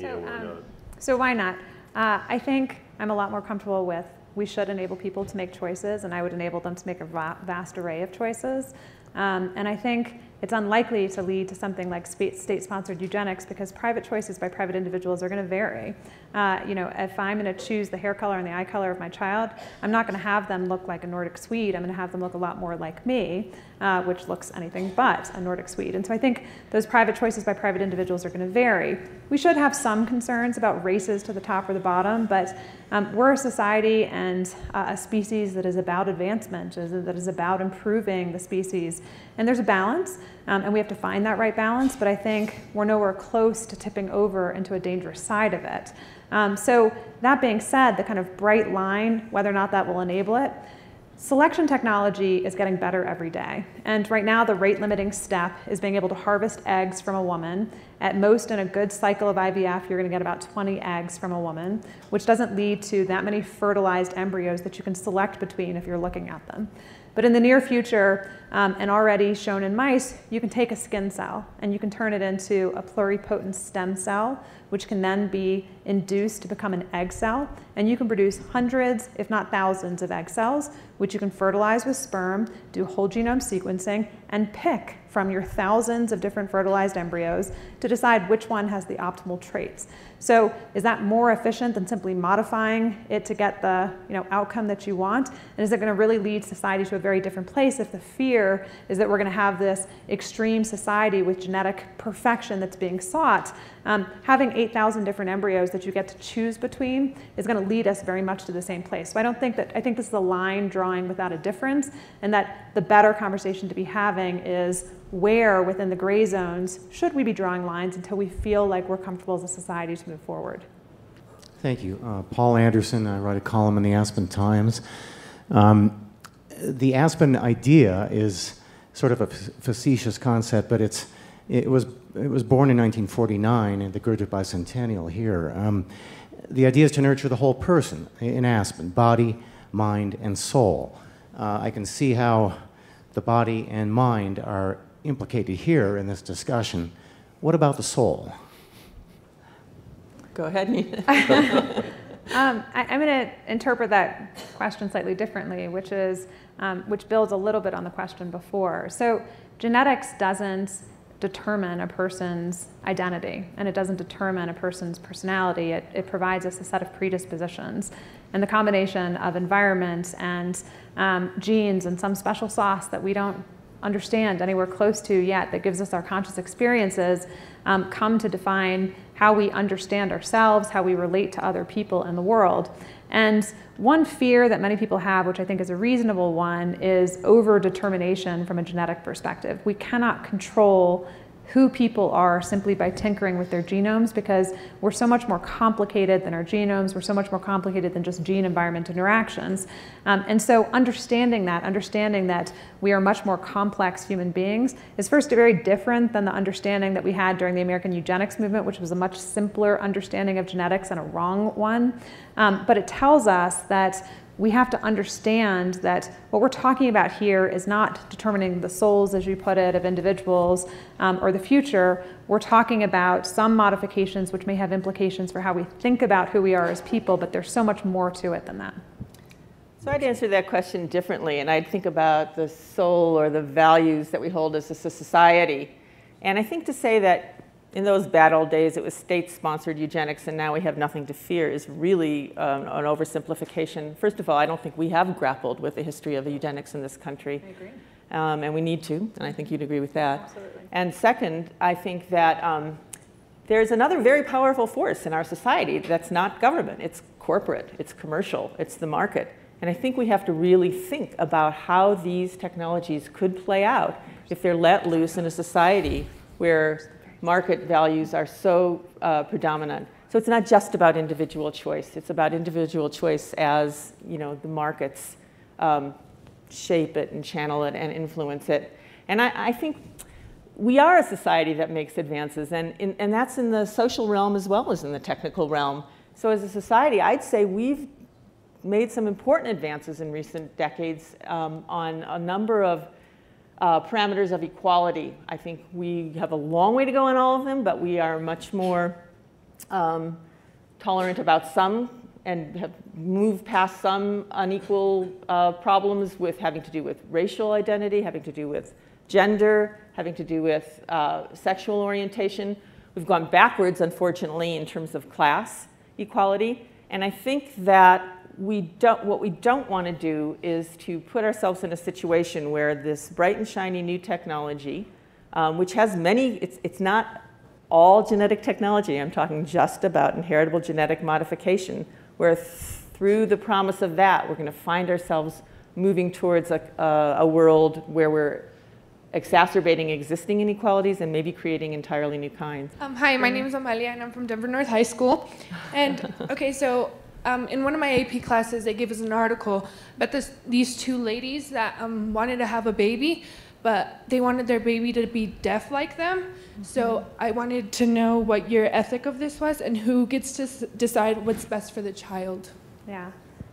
So, um, so why not? Uh, I think I'm a lot more comfortable with we should enable people to make choices, and I would enable them to make a vast array of choices. Um, and I think it's unlikely to lead to something like state-sponsored eugenics because private choices by private individuals are going to vary. Uh, you know, if I'm going to choose the hair color and the eye color of my child, I'm not going to have them look like a Nordic Swede. I'm going to have them look a lot more like me, uh, which looks anything but a Nordic Swede. And so I think those private choices by private individuals are going to vary. We should have some concerns about races to the top or the bottom, but um, we're a society and uh, a species that is about advancement, that is about improving the species. And there's a balance, um, and we have to find that right balance, but I think we're nowhere close to tipping over into a dangerous side of it. Um, so that being said, the kind of bright line, whether or not that will enable it, selection technology is getting better every day. And right now, the rate limiting step is being able to harvest eggs from a woman. At most, in a good cycle of IVF, you're going to get about 20 eggs from a woman, which doesn't lead to that many fertilized embryos that you can select between if you're looking at them. But in the near future, um, and already shown in mice, you can take a skin cell and you can turn it into a pluripotent stem cell, which can then be induced to become an egg cell. And you can produce hundreds, if not thousands, of egg cells, which you can fertilize with sperm, do whole genome sequencing, and pick from your thousands of different fertilized embryos to decide which one has the optimal traits. So is that more efficient than simply modifying it to get the you know, outcome that you want? And is it going to really lead society to a very different place if the fear is that we're going to have this extreme society with genetic perfection that's being sought? Um, having 8,000 different embryos that you get to choose between is going to lead us very much to the same place. So I don't think that, I think this is a line drawing without a difference, and that the better conversation to be having is where within the gray zones should we be drawing lines until we feel like we're comfortable as a society to move forward? Thank you. Uh, Paul Anderson, I write a column in the Aspen Times. Um, the Aspen idea is sort of a facetious concept, but it's, it, was, it was born in 1949 in the Goethe Bicentennial here. Um, the idea is to nurture the whole person in Aspen body, mind, and soul. Uh, I can see how the body and mind are implicated here in this discussion. What about the soul? Go ahead, Nina. um, I, am going to interpret that question slightly differently, which is, um, which builds a little bit on the question before. So genetics doesn't determine a person's identity and it doesn't determine a person's personality. It, it provides us a set of predispositions. And the combination of environment and um, genes and some special sauce that we don't understand anywhere close to yet that gives us our conscious experiences um, come to define how we understand ourselves, how we relate to other people in the world. And one fear that many people have, which I think is a reasonable one, is over determination from a genetic perspective. We cannot control who people are simply by tinkering with their genomes because we're so much more complicated than our genomes. We're so much more complicated than just gene environment interactions. Um, and so understanding that, understanding that we are much more complex human beings is first very different than the understanding that we had during the American eugenics movement, which was a much simpler understanding of genetics and a wrong one. Um, but it tells us that we have to understand that what we're talking about here is not determining the souls, as you put it, of individuals um, or the future. We're talking about some modifications which may have implications for how we think about who we are as people, but there's so much more to it than that. So I'd answer that question differently, and I'd think about the soul or the values that we hold as a society. And I think to say that in those bad old days, it was state-sponsored eugenics, and now we have nothing to fear is really um, an oversimplification. First of all, I don't think we have grappled with the history of eugenics in this country. I agree. Um, and we need to, and I think you'd agree with that. Absolutely. And second, I think that um, there's another very powerful force in our society that's not government. It's corporate, it's commercial, it's the market. And I think we have to really think about how these technologies could play out if they're let loose in a society where market values are so uh, predominant. So it's not just about individual choice. It's about individual choice as you know the markets um, shape it and channel it and influence it. And I, I think we are a society that makes advances, and, in, and that's in the social realm as well as in the technical realm. So as a society, I'd say we've made some important advances in recent decades um, on a number of uh, parameters of equality. I think we have a long way to go on all of them, but we are much more um, tolerant about some and have moved past some unequal uh, problems with having to do with racial identity, having to do with gender, having to do with uh, sexual orientation. We've gone backwards, unfortunately, in terms of class equality. And I think that we don't, what we don't want to do is to put ourselves in a situation where this bright and shiny new technology, um, which has many, it's, it's not all genetic technology, I'm talking just about inheritable genetic modification, where th through the promise of that, we're going to find ourselves moving towards a, a, a world where we're exacerbating existing inequalities and maybe creating entirely new kinds. Um, hi, my name is Amalia and I'm from Denver North High School. And okay, so um, in one of my AP classes, they gave us an article about this, these two ladies that um, wanted to have a baby, but they wanted their baby to be deaf like them. Mm-hmm. So I wanted to know what your ethic of this was and who gets to s- decide what's best for the child. Yeah.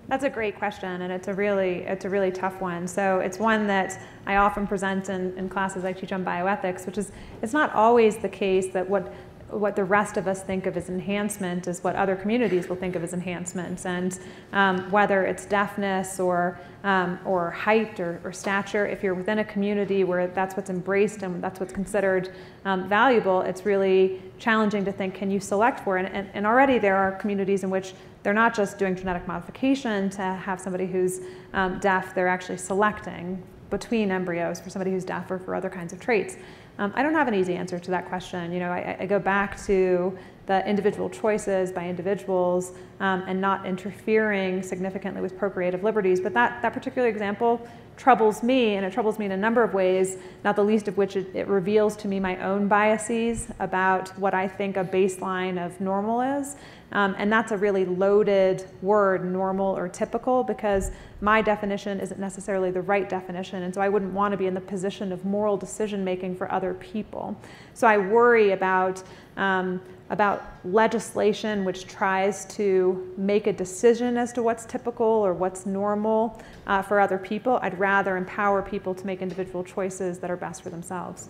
That's a great question, and it's a really it's a really tough one. So it's one that I often present in, in classes I teach on bioethics, which is it's not always the case that what what the rest of us think of as enhancement is what other communities will think of as enhancement. And um, whether it's deafness or, um, or height or, or, stature, if you're within a community where that's what's embraced and that's what's considered um, valuable, it's really challenging to think, can you select for it? And, and, already there are communities in which they're not just doing genetic modification to have somebody who's um, deaf, they're actually selecting between embryos for somebody who's deaf or for other kinds of traits. Um, I don't have an easy answer to that question. You know, I, I go back to the individual choices by individuals um, and not interfering significantly with procreative liberties. But that, that particular example troubles me, and it troubles me in a number of ways, not the least of which it, it reveals to me my own biases about what I think a baseline of normal is. Um, and that's a really loaded word, normal or typical, because my definition isn't necessarily the right definition. And so I wouldn't want to be in the position of moral decision making for other people. So I worry about, um, about legislation which tries to make a decision as to what's typical or what's normal uh, for other people. I'd rather empower people to make individual choices that are best for themselves.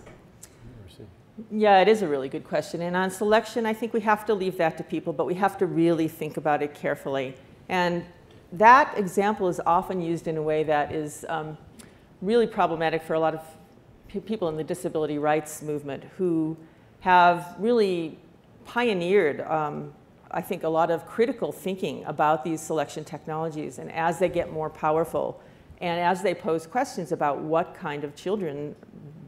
Yeah, it is a really good question. And on selection, I think we have to leave that to people, but we have to really think about it carefully. And that example is often used in a way that is um, really problematic for a lot of people in the disability rights movement who have really pioneered, um, I think, a lot of critical thinking about these selection technologies. And as they get more powerful, and as they pose questions about what kind of children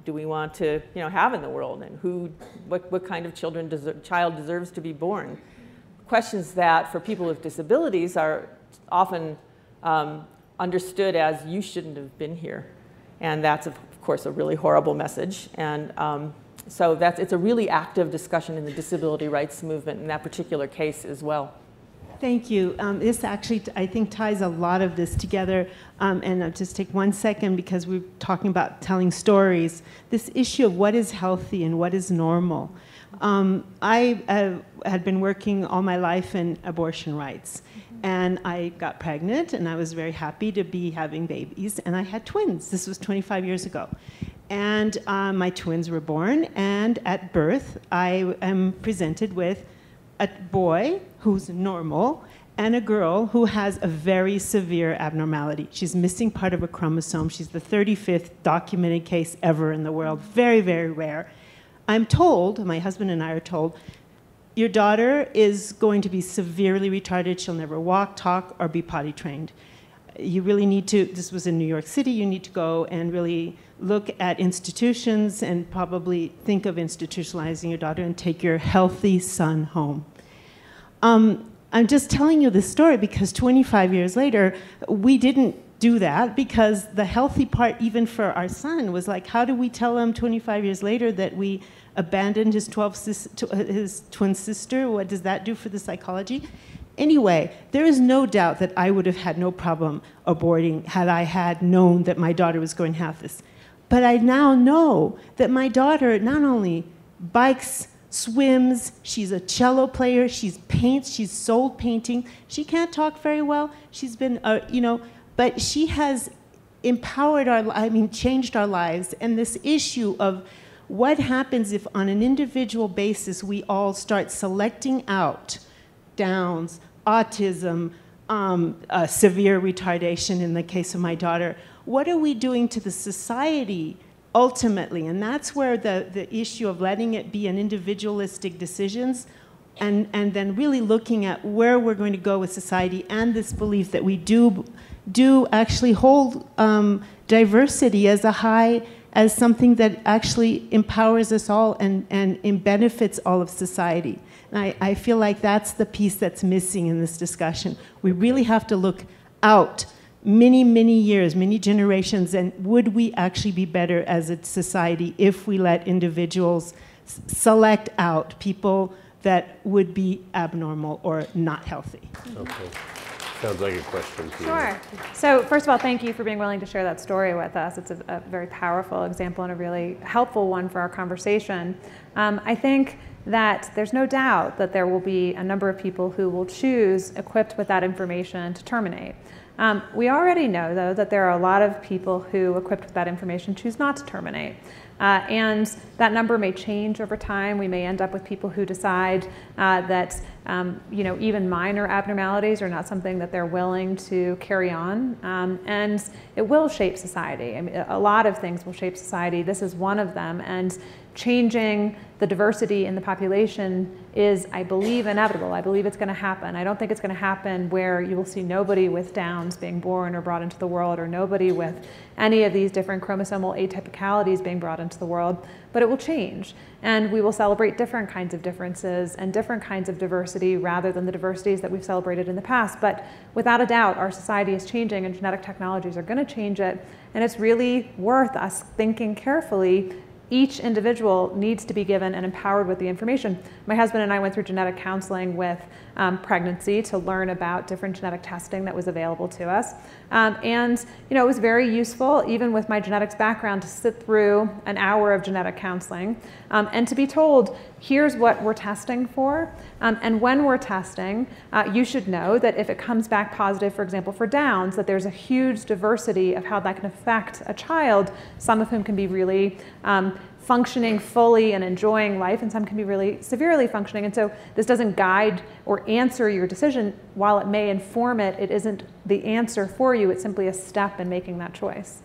do we want to you know, have in the world and who, what, what kind of children deser child deserves to be born. Questions that for people with disabilities are often um, understood as you shouldn't have been here. And that's, of course, a really horrible message. And um, so that's, it's a really active discussion in the disability rights movement in that particular case as well. Thank you. Um, this actually, I think, ties a lot of this together. Um, and I'll just take one second because we're talking about telling stories. This issue of what is healthy and what is normal. Um, I uh, had been working all my life in abortion rights. And I got pregnant, and I was very happy to be having babies. And I had twins. This was 25 years ago. And um, my twins were born, and at birth, I am presented with a boy who's normal and a girl who has a very severe abnormality. She's missing part of a chromosome. She's the 35th documented case ever in the world, very, very rare. I'm told, my husband and I are told, your daughter is going to be severely retarded. She'll never walk, talk, or be potty trained. You really need to, this was in New York City, you need to go and really look at institutions and probably think of institutionalizing your daughter and take your healthy son home. Um, I'm just telling you this story because 25 years later, we didn't do that because the healthy part, even for our son, was like, how do we tell him 25 years later that we abandoned his, 12 sis- his twin sister? What does that do for the psychology? Anyway, there is no doubt that I would have had no problem aborting had I had known that my daughter was going to have this. But I now know that my daughter not only bikes, swims, she's a cello player, she's paints, she's sold painting. She can't talk very well. She's been, uh, you know, but she has empowered our, I mean, changed our lives. And this issue of what happens if on an individual basis we all start selecting out Downs, autism, um, severe retardation in the case of my daughter. What are we doing to the society ultimately? And that's where the, the issue of letting it be an individualistic decisions and, and then really looking at where we're going to go with society and this belief that we do, do actually hold um, diversity as a high, as something that actually empowers us all and, and, and benefits all of society. And I, I feel like that's the piece that's missing in this discussion. We really have to look out many, many years, many generations, and would we actually be better as a society if we let individuals select out people that would be abnormal or not healthy? Okay. Sounds like a question to Sure. So first of all, thank you for being willing to share that story with us. It's a, a very powerful example and a really helpful one for our conversation. Um, I think that there's no doubt that there will be a number of people who will choose, equipped with that information, to terminate. Um, we already know, though, that there are a lot of people who, equipped with that information, choose not to terminate. Uh, and that number may change over time. We may end up with people who decide uh, that um, you know, even minor abnormalities are not something that they're willing to carry on. Um, and it will shape society. I mean, a lot of things will shape society. This is one of them. And changing the diversity in the population is, I believe, inevitable. I believe it's going to happen. I don't think it's going to happen where you will see nobody with Downs being born or brought into the world, or nobody with any of these different chromosomal atypicalities being brought into the world, but it will change. And we will celebrate different kinds of differences and different kinds of diversity rather than the diversities that we've celebrated in the past. But without a doubt, our society is changing and genetic technologies are going to change it. And it's really worth us thinking carefully each individual needs to be given and empowered with the information. My husband and I went through genetic counseling with um, pregnancy to learn about different genetic testing that was available to us. Um, and you know, it was very useful, even with my genetics background, to sit through an hour of genetic counseling um, and to be told, here's what we're testing for. Um, and when we're testing, uh, you should know that if it comes back positive, for example, for Downs, that there's a huge diversity of how that can affect a child, some of whom can be really um, functioning fully and enjoying life, and some can be really severely functioning. And so this doesn't guide or answer your decision. While it may inform it, it isn't the answer for you. It's simply a step in making that choice.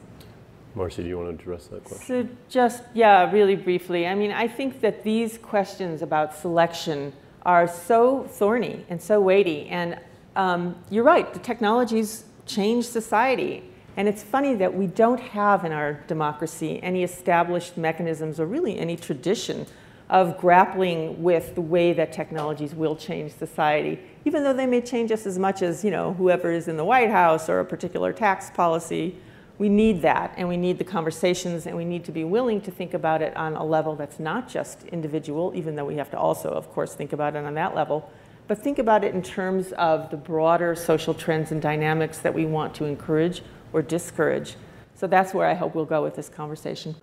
Marcy, do you want to address that question? So just, yeah, really briefly. I mean, I think that these questions about selection are so thorny and so weighty. And um, you're right, the technologies change society. And it's funny that we don't have in our democracy any established mechanisms or really any tradition of grappling with the way that technologies will change society, even though they may change us as much as you know whoever is in the White House or a particular tax policy. We need that, and we need the conversations, and we need to be willing to think about it on a level that's not just individual, even though we have to also, of course, think about it on that level, but think about it in terms of the broader social trends and dynamics that we want to encourage or discourage. So that's where I hope we'll go with this conversation.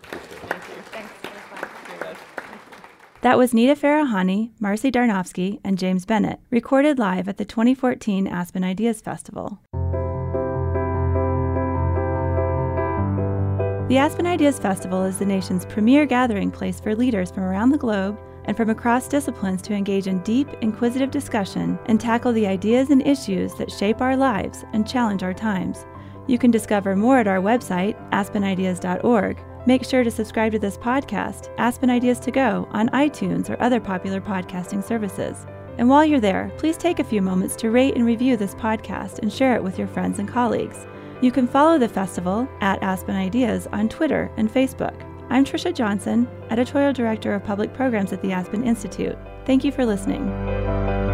That was Nita Farahany, Marcy Darnovsky, and James Bennet, recorded live at the 2014 Aspen Ideas Festival. The Aspen Ideas Festival is the nation's premier gathering place for leaders from around the globe and from across disciplines to engage in deep, inquisitive discussion and tackle the ideas and issues that shape our lives and challenge our times. You can discover more at our website, aspenideas.org. Make sure to subscribe to this podcast, Aspen Ideas to Go, on iTunes or other popular podcasting services. And while you're there, please take a few moments to rate and review this podcast and share it with your friends and colleagues. You can follow the festival at Aspen Ideas on Twitter and Facebook. I'm Trisha Johnson, Editorial Director of Public Programs at the Aspen Institute. Thank you for listening.